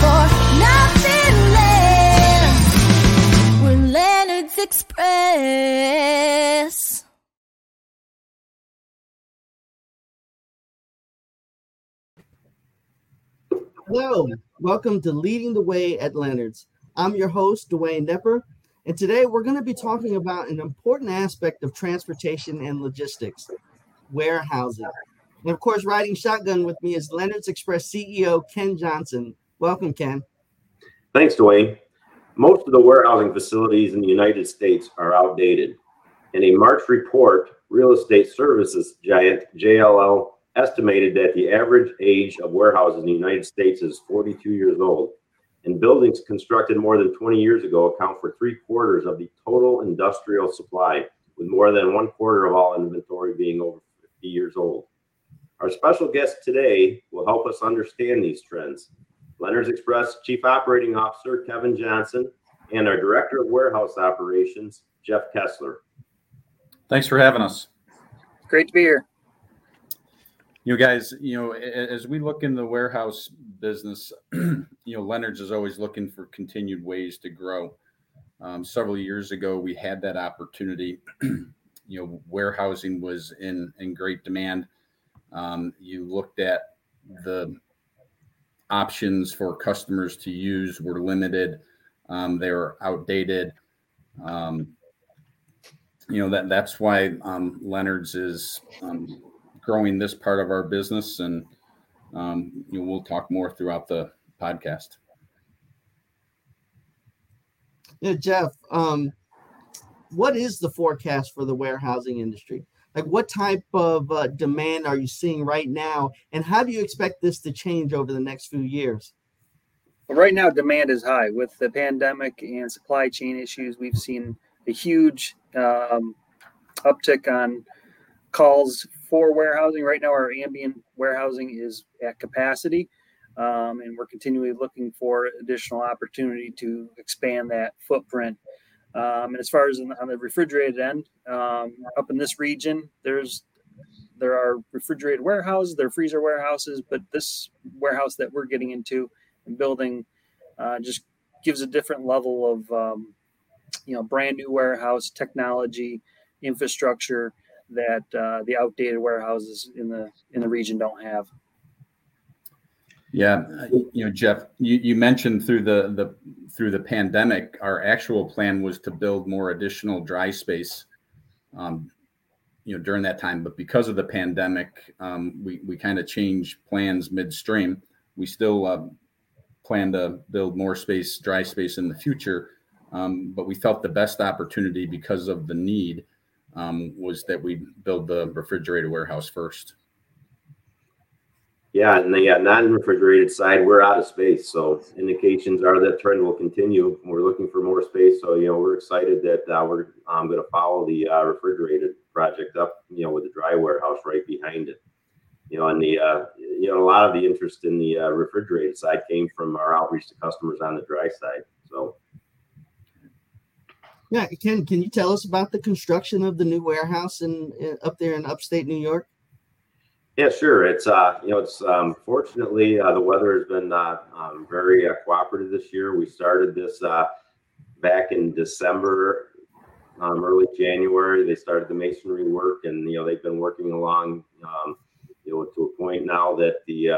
for nothing less. We're Leonard's Express. Hello, welcome to Leading the Way at Leonard's. I'm your host, Dwayne Knepper, and today we're going to be talking about an important aspect of transportation and logistics warehousing. And of course, riding shotgun with me is Leonard's Express CEO Ken Johnson. Welcome, Ken. Thanks, Dwayne. Most of the warehousing facilities in the United States are outdated. In a March report, real estate services giant JLL estimated that the average age of warehouses in the United States is 42 years old, and buildings constructed more than 20 years ago account for three quarters of the total industrial supply, with more than one quarter of all inventory being over 50 years old. Our special guest today will help us understand these trends. Leonard's Express Chief Operating Officer Kevin Johnson and our Director of Warehouse Operations, Jeff Kessler. Thanks for having us. Great to be here you guys, you know, as we look in the warehouse business, you know, Leonard's is always looking for continued ways to grow. Um, several years ago, we had that opportunity. you know, warehousing was in in great demand. Um, you looked at the options for customers to use were limited. Um, they were outdated. Um, you know that that's why um, Leonard's is um, growing this part of our business, and um, you know, we'll talk more throughout the podcast. Yeah, Jeff, um, what is the forecast for the warehousing industry? Like, what type of uh, demand are you seeing right now, and how do you expect this to change over the next few years? Well, right now, demand is high with the pandemic and supply chain issues. We've seen a huge um, uptick on calls for warehousing. Right now, our ambient warehousing is at capacity, um, and we're continually looking for additional opportunity to expand that footprint. Um, and as far as on the refrigerated end, um, up in this region, there's there are refrigerated warehouses, there are freezer warehouses, but this warehouse that we're getting into and building uh, just gives a different level of um, you know brand new warehouse technology infrastructure that uh, the outdated warehouses in the in the region don't have. Yeah, you know, Jeff, you, you mentioned through the the through the pandemic, our actual plan was to build more additional dry space, um, you know, during that time. But because of the pandemic, um, we we kind of changed plans midstream. We still uh, plan to build more space, dry space in the future, um, but we felt the best opportunity because of the need um, was that we build the refrigerated warehouse first. Yeah, and the uh, non-refrigerated side, we're out of space, so indications are that trend will continue. We're looking for more space, so you know we're excited that uh, we're um, going to follow the uh, refrigerated project up, you know, with the dry warehouse right behind it. You know, and the uh, you know a lot of the interest in the uh, refrigerated side came from our outreach to customers on the dry side. So yeah, Ken, can you tell us about the construction of the new warehouse in, in up there in upstate New York? Yeah, sure. It's uh, you know, it's um, fortunately uh, the weather has been uh, um, very uh, cooperative this year. We started this uh, back in December, um, early January. They started the masonry work, and you know they've been working along, um, you know, to a point now that the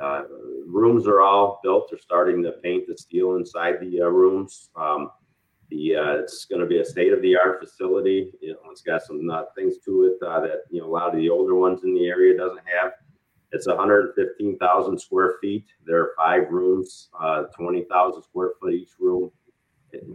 uh, rooms are all built. They're starting to paint the steel inside the rooms. The uh, it's going to be a state of the art facility. You know, it's got some uh, things to it uh, that you know a lot of the older ones in the area doesn't have. It's 115,000 square feet. There are five rooms, uh, 20,000 square foot each room.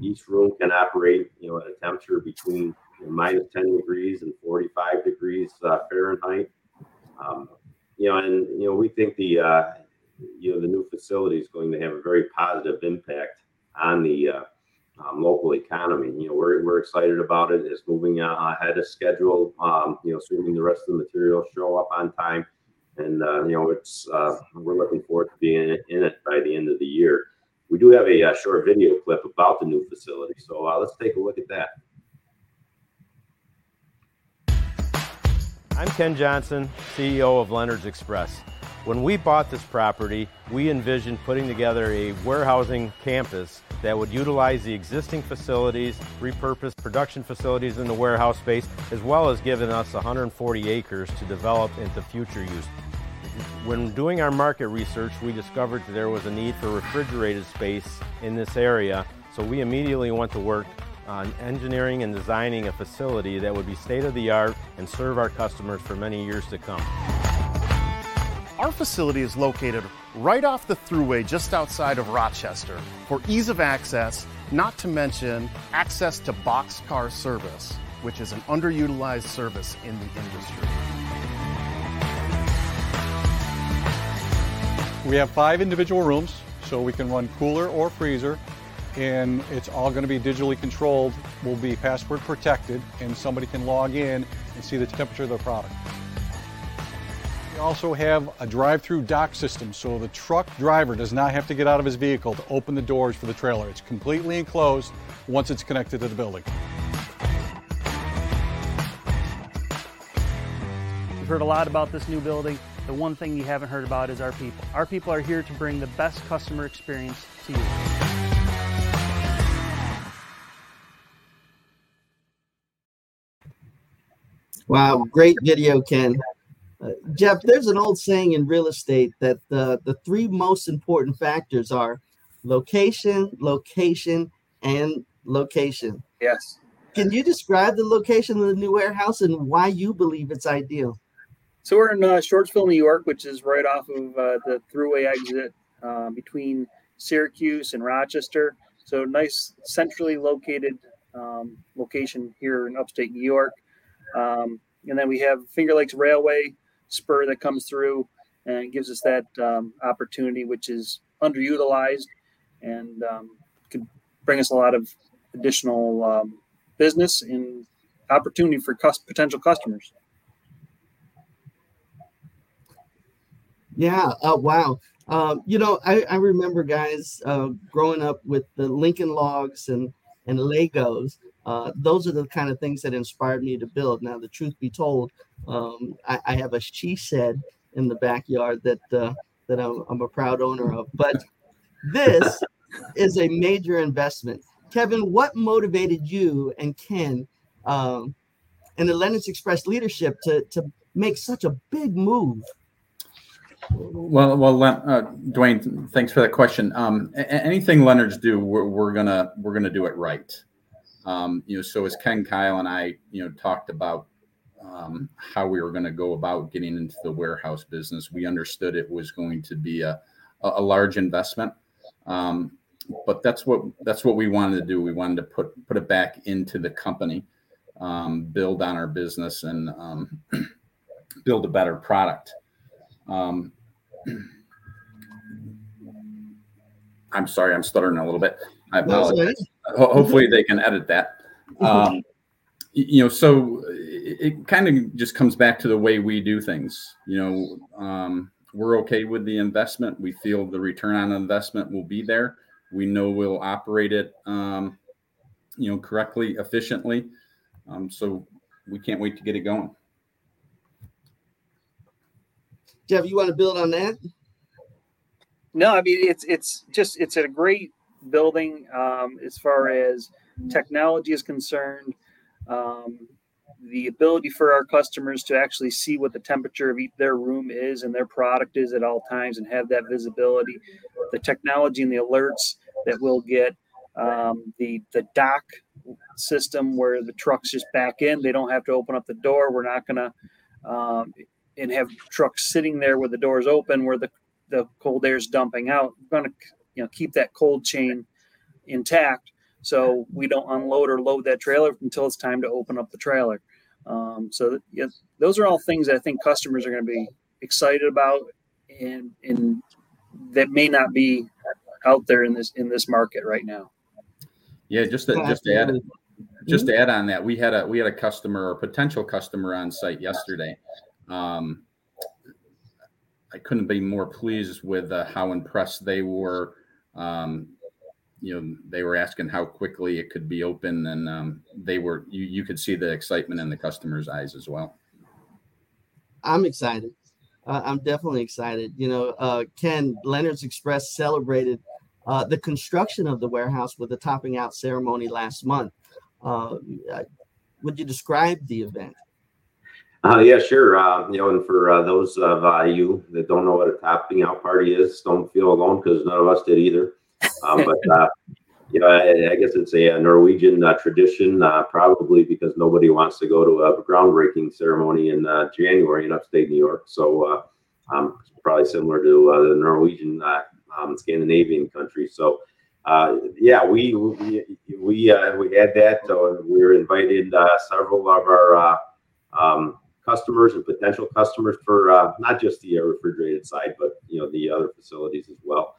Each room can operate, you know, at a temperature between you know, minus 10 degrees and 45 degrees uh, Fahrenheit. Um, you know, and you know, we think the uh, you know the new facility is going to have a very positive impact on the um, local economy. You know, we're, we're excited about it. It's moving uh, ahead of schedule. Um, you know, assuming the rest of the materials show up on time, and uh, you know, it's uh, we're looking forward to being in it by the end of the year. We do have a, a uh, short video clip about the new facility, so uh, let's take a look at that. I'm Ken Johnson, CEO of Leonard's Express. When we bought this property, we envisioned putting together a warehousing campus that would utilize the existing facilities, repurpose production facilities in the warehouse space, as well as giving us 140 acres to develop into future use. When doing our market research, we discovered that there was a need for refrigerated space in this area, so we immediately went to work on engineering and designing a facility that would be state of the art and serve our customers for many years to come. Our facility is located right off the thruway just outside of Rochester for ease of access, not to mention access to boxcar service, which is an underutilized service in the industry. We have five individual rooms, so we can run cooler or freezer, and it's all going to be digitally controlled, will be password protected, and somebody can log in and see the temperature of their product. We also have a drive-through dock system, so the truck driver does not have to get out of his vehicle to open the doors for the trailer. It's completely enclosed once it's connected to the building. You've heard a lot about this new building. The one thing you haven't heard about is our people. Our people are here to bring the best customer experience to you. Wow, great video, Ken. Uh, Jeff, there's an old saying in real estate that the, the three most important factors are location, location, and location. Yes. Can you describe the location of the new warehouse and why you believe it's ideal? So we're in uh, Shortsville, New York, which is right off of uh, the throughway exit uh, between Syracuse and Rochester. So nice, centrally located um, location here in upstate New York. Um, and then we have Finger Lakes Railway spur that comes through and gives us that um, opportunity, which is underutilized and um, could bring us a lot of additional um, business and opportunity for cus- potential customers. Yeah. Oh, wow. Um, you know, I, I remember guys uh, growing up with the Lincoln Logs and and Legos. Uh, those are the kind of things that inspired me to build. Now, the truth be told, um, I, I, have a she shed in the backyard that uh, that I'm, I'm, a proud owner of. But this is a major investment. Kevin, what motivated you and Ken um, and the Leonard's Express leadership to to make such a big move? Well, well, uh, Dwayne, thanks for that question. Um, anything Leonard's do, we're, we're, gonna we're gonna do it right. Um, you know, so as Ken, Kyle, and I, you know, talked about um, how we were going to go about getting into the warehouse business, we understood it was going to be a a large investment. Um, but that's what that's what we wanted to do. We wanted to put put it back into the company, um, build on our business, and um, build a better product. Um, I'm sorry, I'm stuttering a little bit. I apologize. Ho- hopefully, they can edit that. Um, you know, so it, it kind of just comes back to the way we do things. You know, um, we're okay with the investment. We feel the return on investment will be there. We know we'll operate it, um, you know, correctly, efficiently. Um, so we can't wait to get it going. Jeff, you want to build on that? No, I mean it's it's just it's a great building um, as far as technology is concerned. Um, the ability for our customers to actually see what the temperature of their room is and their product is at all times and have that visibility. The technology and the alerts that we'll get. Um, the the dock system where the trucks just back in, they don't have to open up the door. We're not going to um, and have trucks sitting there with the doors open where the, the cold air is dumping out. We're going to you know keep that cold chain intact so we don't unload or load that trailer until it's time to open up the trailer. Um, so yeah, those are all things that I think customers are going to be excited about and and that may not be out there in this in this market right now. Yeah, just to, just to add just to add on that, we had a we had a customer or potential customer on site yesterday um, I couldn't be more pleased with uh, how impressed they were. Um, you know, they were asking how quickly it could be open, and um, they were. You you could see the excitement in the customers' eyes as well. I'm excited. Uh, I'm definitely excited. You know, uh, Ken Leonard's Express celebrated uh, the construction of the warehouse with a topping out ceremony last month. Uh, would you describe the event? Uh, yeah, sure. Uh, you know, and for uh, those of uh, you that don't know what a topping out party is, don't feel alone because none of us did either. Um, but uh, you know, I, I, guess it's a, Norwegian uh, tradition, probably because nobody wants to go to a groundbreaking ceremony in January in upstate New York. So, um, probably similar to the Norwegian um, Scandinavian country. So, yeah, we we we, we had that. So we were invited several of our um, customers and potential customers for uh, not just the uh, refrigerated side, but you know the other facilities as well.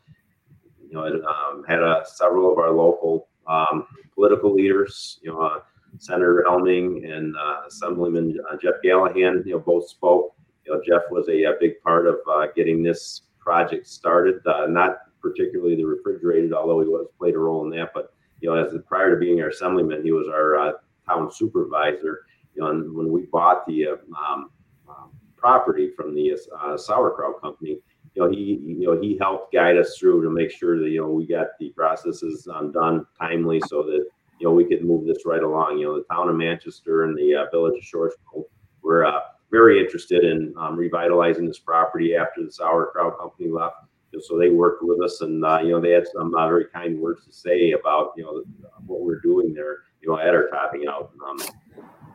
You know, it um, had uh, several of our local um, political leaders, you know, uh, Senator Helming and uh, Assemblyman uh, Jeff Gallahan, you know, both spoke. You know, Jeff was a, a big part of getting this project started. not particularly the refrigerated, although he was played a role in that, but you know, as prior to being our assemblyman, he was our town supervisor when we bought the um, um, property from the uh, sauerkraut company, you know, he you know he helped guide us through to make sure that you know we got the processes um, done timely so that you know we could move this right along. You know, the town of Manchester and the uh, village of Shortsville were uh, very interested in um, revitalizing this property after the sauerkraut company left. so they worked with us, and uh, you know they had some uh, very kind words to say about you know what we're doing there. You know, at our topping out. Um,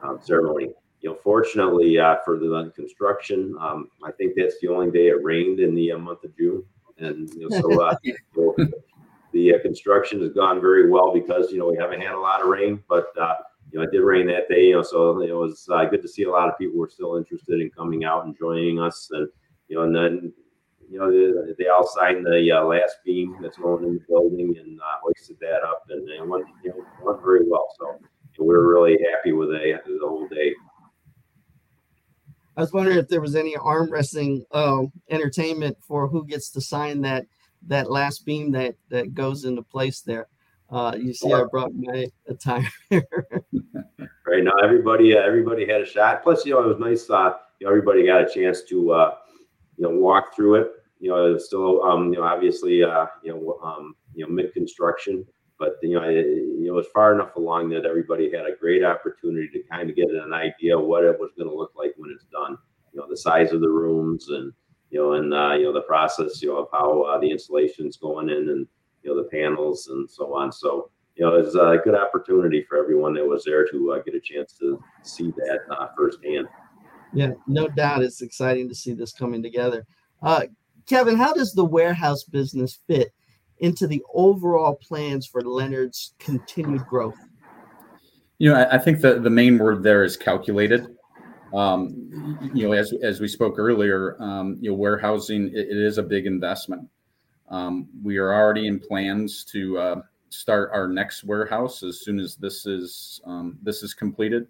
um, ceremony. You know, fortunately uh, for the construction, um, I think that's the only day it rained in the uh, month of June, and you know, so, uh, so the uh, construction has gone very well because you know we haven't had a lot of rain, but uh, you know it did rain that day. You know, so it was uh, good to see a lot of people were still interested in coming out and joining us, and you know, and then you know, they, they all signed the uh, last beam that's going in the building and uh, hoisted that up, and it went, you know, went very well. So we are really happy with the, the whole day. I was wondering if there was any arm wrestling um, entertainment for who gets to sign that that last beam that that goes into place there. Uh, you see, I brought my attire. right now, everybody uh, everybody had a shot. Plus, you know, it was nice. Uh, you know, everybody got a chance to uh, you know walk through it. You know, it's still um, you know obviously uh, you know um, you know mid construction but you know, it, it was far enough along that everybody had a great opportunity to kind of get an idea of what it was going to look like when it's done. You know, the size of the rooms and you know, and uh, you know the process, you know, of how uh, the installation's going in and you know the panels and so on. So you know, it's a good opportunity for everyone that was there to uh, get a chance to see that uh, firsthand. Yeah, no doubt, it's exciting to see this coming together. Uh, Kevin, how does the warehouse business fit into the overall plans for Leonard's continued growth? You know, I, I think the, the main word there is calculated. Um, you know, as, as we spoke earlier, um, you know, warehousing, it, it is a big investment. Um, we are already in plans to uh, start our next warehouse as soon as this is um, this is completed,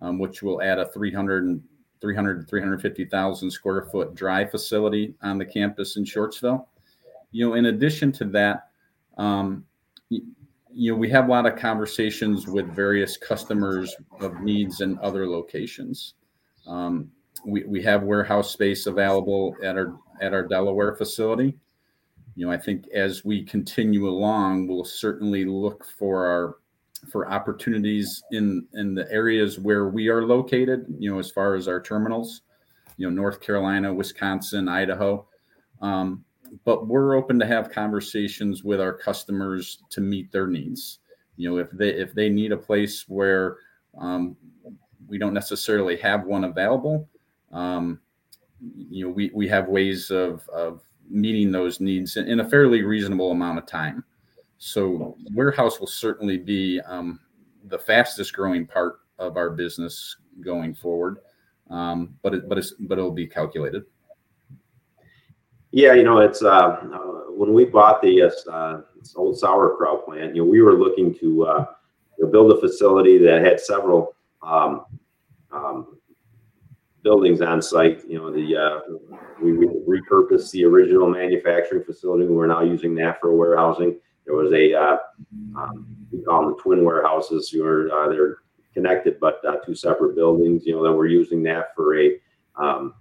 um, which will add a 300 300 350,000 square foot dry facility on the campus in Shortsville you know, in addition to that, um, you, know, we have a lot of conversations with various customers of needs in other locations. Um, we, we have warehouse space available at our at our Delaware facility. You know, I think as we continue along, we'll certainly look for our for opportunities in in the areas where we are located. You know, as far as our terminals, you know, North Carolina, Wisconsin, Idaho. Um, but we're open to have conversations with our customers to meet their needs. You know, if they if they need a place where um, we don't necessarily have one available, um, you know, we we have ways of of meeting those needs in, a fairly reasonable amount of time. So warehouse will certainly be um, the fastest growing part of our business going forward, um, but it, but it's but it'll be calculated. Yeah, you know, it's uh, uh, when we bought the uh, old sauerkraut plant, you know, we were looking to uh, build a facility that had several um, um, buildings on site. You know, the uh, we repurposed the original manufacturing facility. We're now using that for warehousing. There was a uh, um, we call them the twin warehouses. You uh, they're connected, but uh, two separate buildings. You know, that we're using that for a um,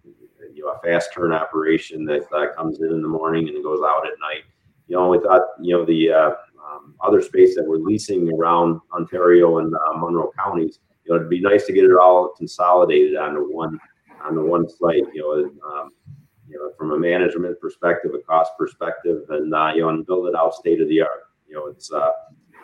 you know a fast turn operation that uh, comes in in the morning and goes out at night. You know, we thought you know the uh, um, other space that we're leasing around Ontario and uh, Monroe counties. You know, it'd be nice to get it all consolidated onto one on the one site. You know, um, you know, from a management perspective, a cost perspective, and uh, you know, and build it out state of the art. You know, it's uh,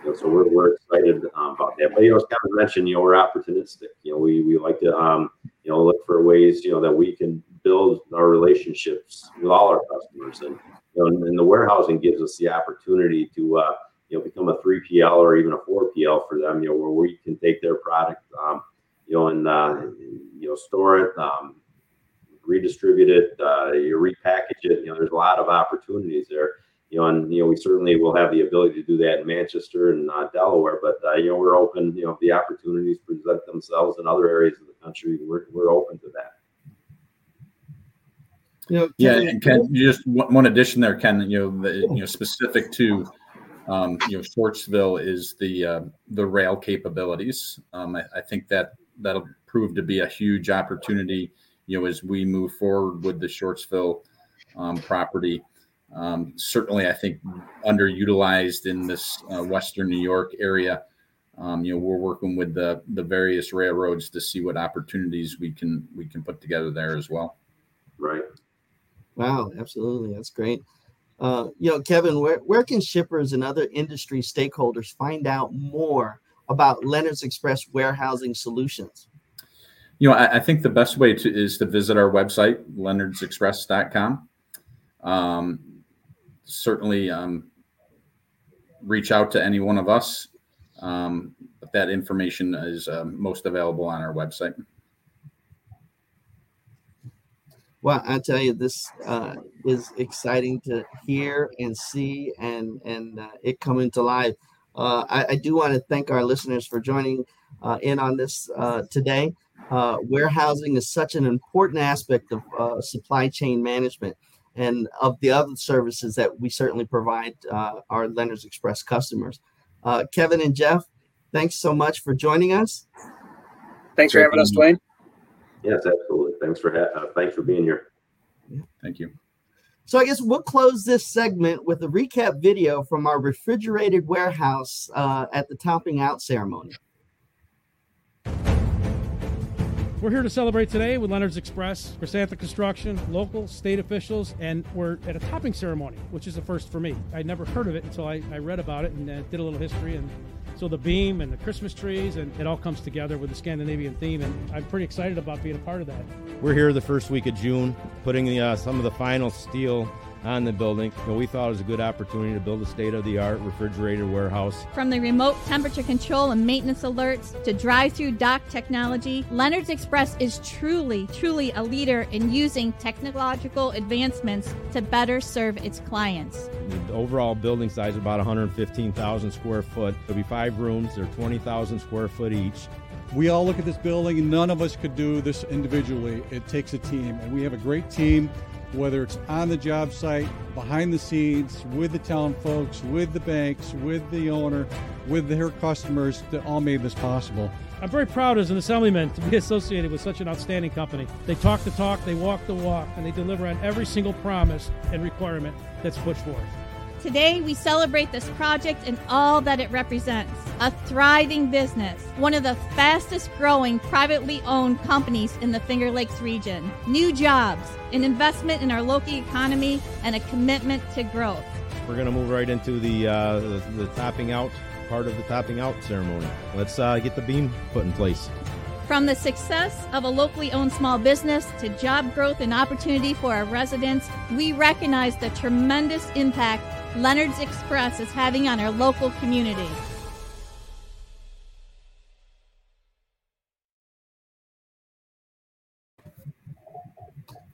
you know, so we're, we're excited um, about that. But you know, as Kevin mentioned, you know, we're opportunistic. You know, we we like to um, you know look for ways you know that we can build our relationships with all our customers, and you know, and, the warehousing gives us the opportunity to uh, you know become a three PL or even a four PL for them. You know, where we can take their product, um, you know, and uh, you know store it. Um, redistribute it, uh, you repackage it. You know, there's a lot of opportunities there. You know, and you know, we certainly will have the ability to do that in Manchester and uh, Delaware. But uh, you know, we're open. You know, if the opportunities present themselves in other areas of the country, we're we're open to that. You know, yeah, and Ken, just one addition there, Ken. You know, the, you know, specific to um, you know Shortsville is the uh, the rail capabilities. Um, I, I think that that'll prove to be a huge opportunity you know, as we move forward with the Shortsville um, property. Um, certainly, I think underutilized in this uh, Western New York area. Um, you know, we're working with the the various railroads to see what opportunities we can we can put together there as well. Right. Wow, absolutely, that's great. Uh, you know, Kevin, where where can shippers and other industry stakeholders find out more about Leonard's Express warehousing solutions? you know, I, I, think the best way to is to visit our website, leonardsexpress.com. Um, certainly um, reach out to any one of us. Um, but that information is uh, most available on our website. Well, I tell you, this uh, is exciting to hear and see, and and uh, it coming to life. Uh, I, I, do want to thank our listeners for joining uh, in on this uh, today uh, warehousing is such an important aspect of uh, supply chain management and of the other services that we certainly provide uh, our Leonard's Express customers. Uh, Kevin and Jeff, thanks so much for joining us. Thanks for having us, Dwayne. Yes, absolutely. Thanks for ha- uh, thanks for being here. Thank you. So I guess we'll close this segment with a recap video from our refrigerated warehouse uh, at the topping out ceremony. We're here to celebrate today with Leonard's Express, Chrysantha Construction, local, state officials, and we're at a topping ceremony, which is a first for me. I'd never heard of it until I, I read about it and uh, did a little history. And so the beam and the Christmas trees, and it all comes together with the Scandinavian theme. And I'm pretty excited about being a part of that. We're here the first week of June, putting the, uh, some of the final steel on the building. You know, we thought it was a good opportunity to build a state-of-the-art refrigerated warehouse. From the remote temperature control and maintenance alerts to drive-through dock technology, Leonard's Express is truly, truly a leader in using technological advancements to better serve its clients. The overall building size is about 115,000 square foot. There'll be five rooms. They're 20,000 square foot each. We all look at this building, and none of us could do this individually. It takes a team, and we have a great team whether it's on the job site, behind the scenes, with the town folks, with the banks, with the owner, with their customers that all made this possible. I'm very proud as an assemblyman to be associated with such an outstanding company. They talk the talk, they walk the walk, and they deliver on every single promise and requirement that's put forth. Today, we celebrate this project and all that it represents. A thriving business, one of the fastest growing privately owned companies in the Finger Lakes region. New jobs, an investment in our local economy, and a commitment to growth. We're going to move right into the, uh, the, the topping out part of the topping out ceremony. Let's uh, get the beam put in place. From the success of a locally owned small business to job growth and opportunity for our residents, we recognize the tremendous impact Leonard's Express is having on our local community.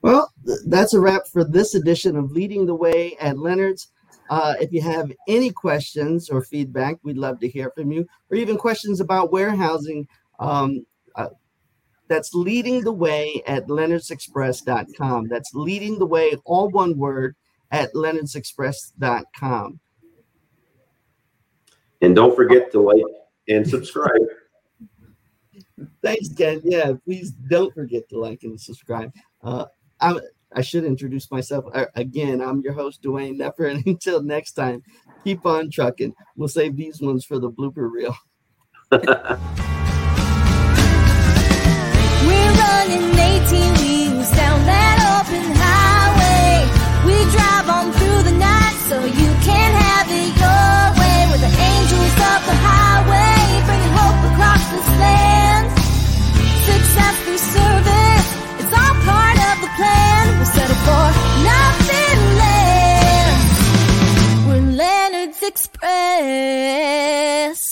Well, that's a wrap for this edition of Leading the Way at Leonard's. Uh, if you have any questions or feedback, we'd love to hear from you, or even questions about warehousing. Um, uh, that's leading the way at leonardsexpress.com. That's leading the way, all one word, at leonardsexpress.com. And don't forget to like and subscribe. Thanks, Ken. Yeah, please don't forget to like and subscribe. Uh, I'm, I should introduce myself uh, again. I'm your host, Dwayne Knepper. And until next time, keep on trucking. We'll save these ones for the blooper reel. We're running 18 weeks. Yes.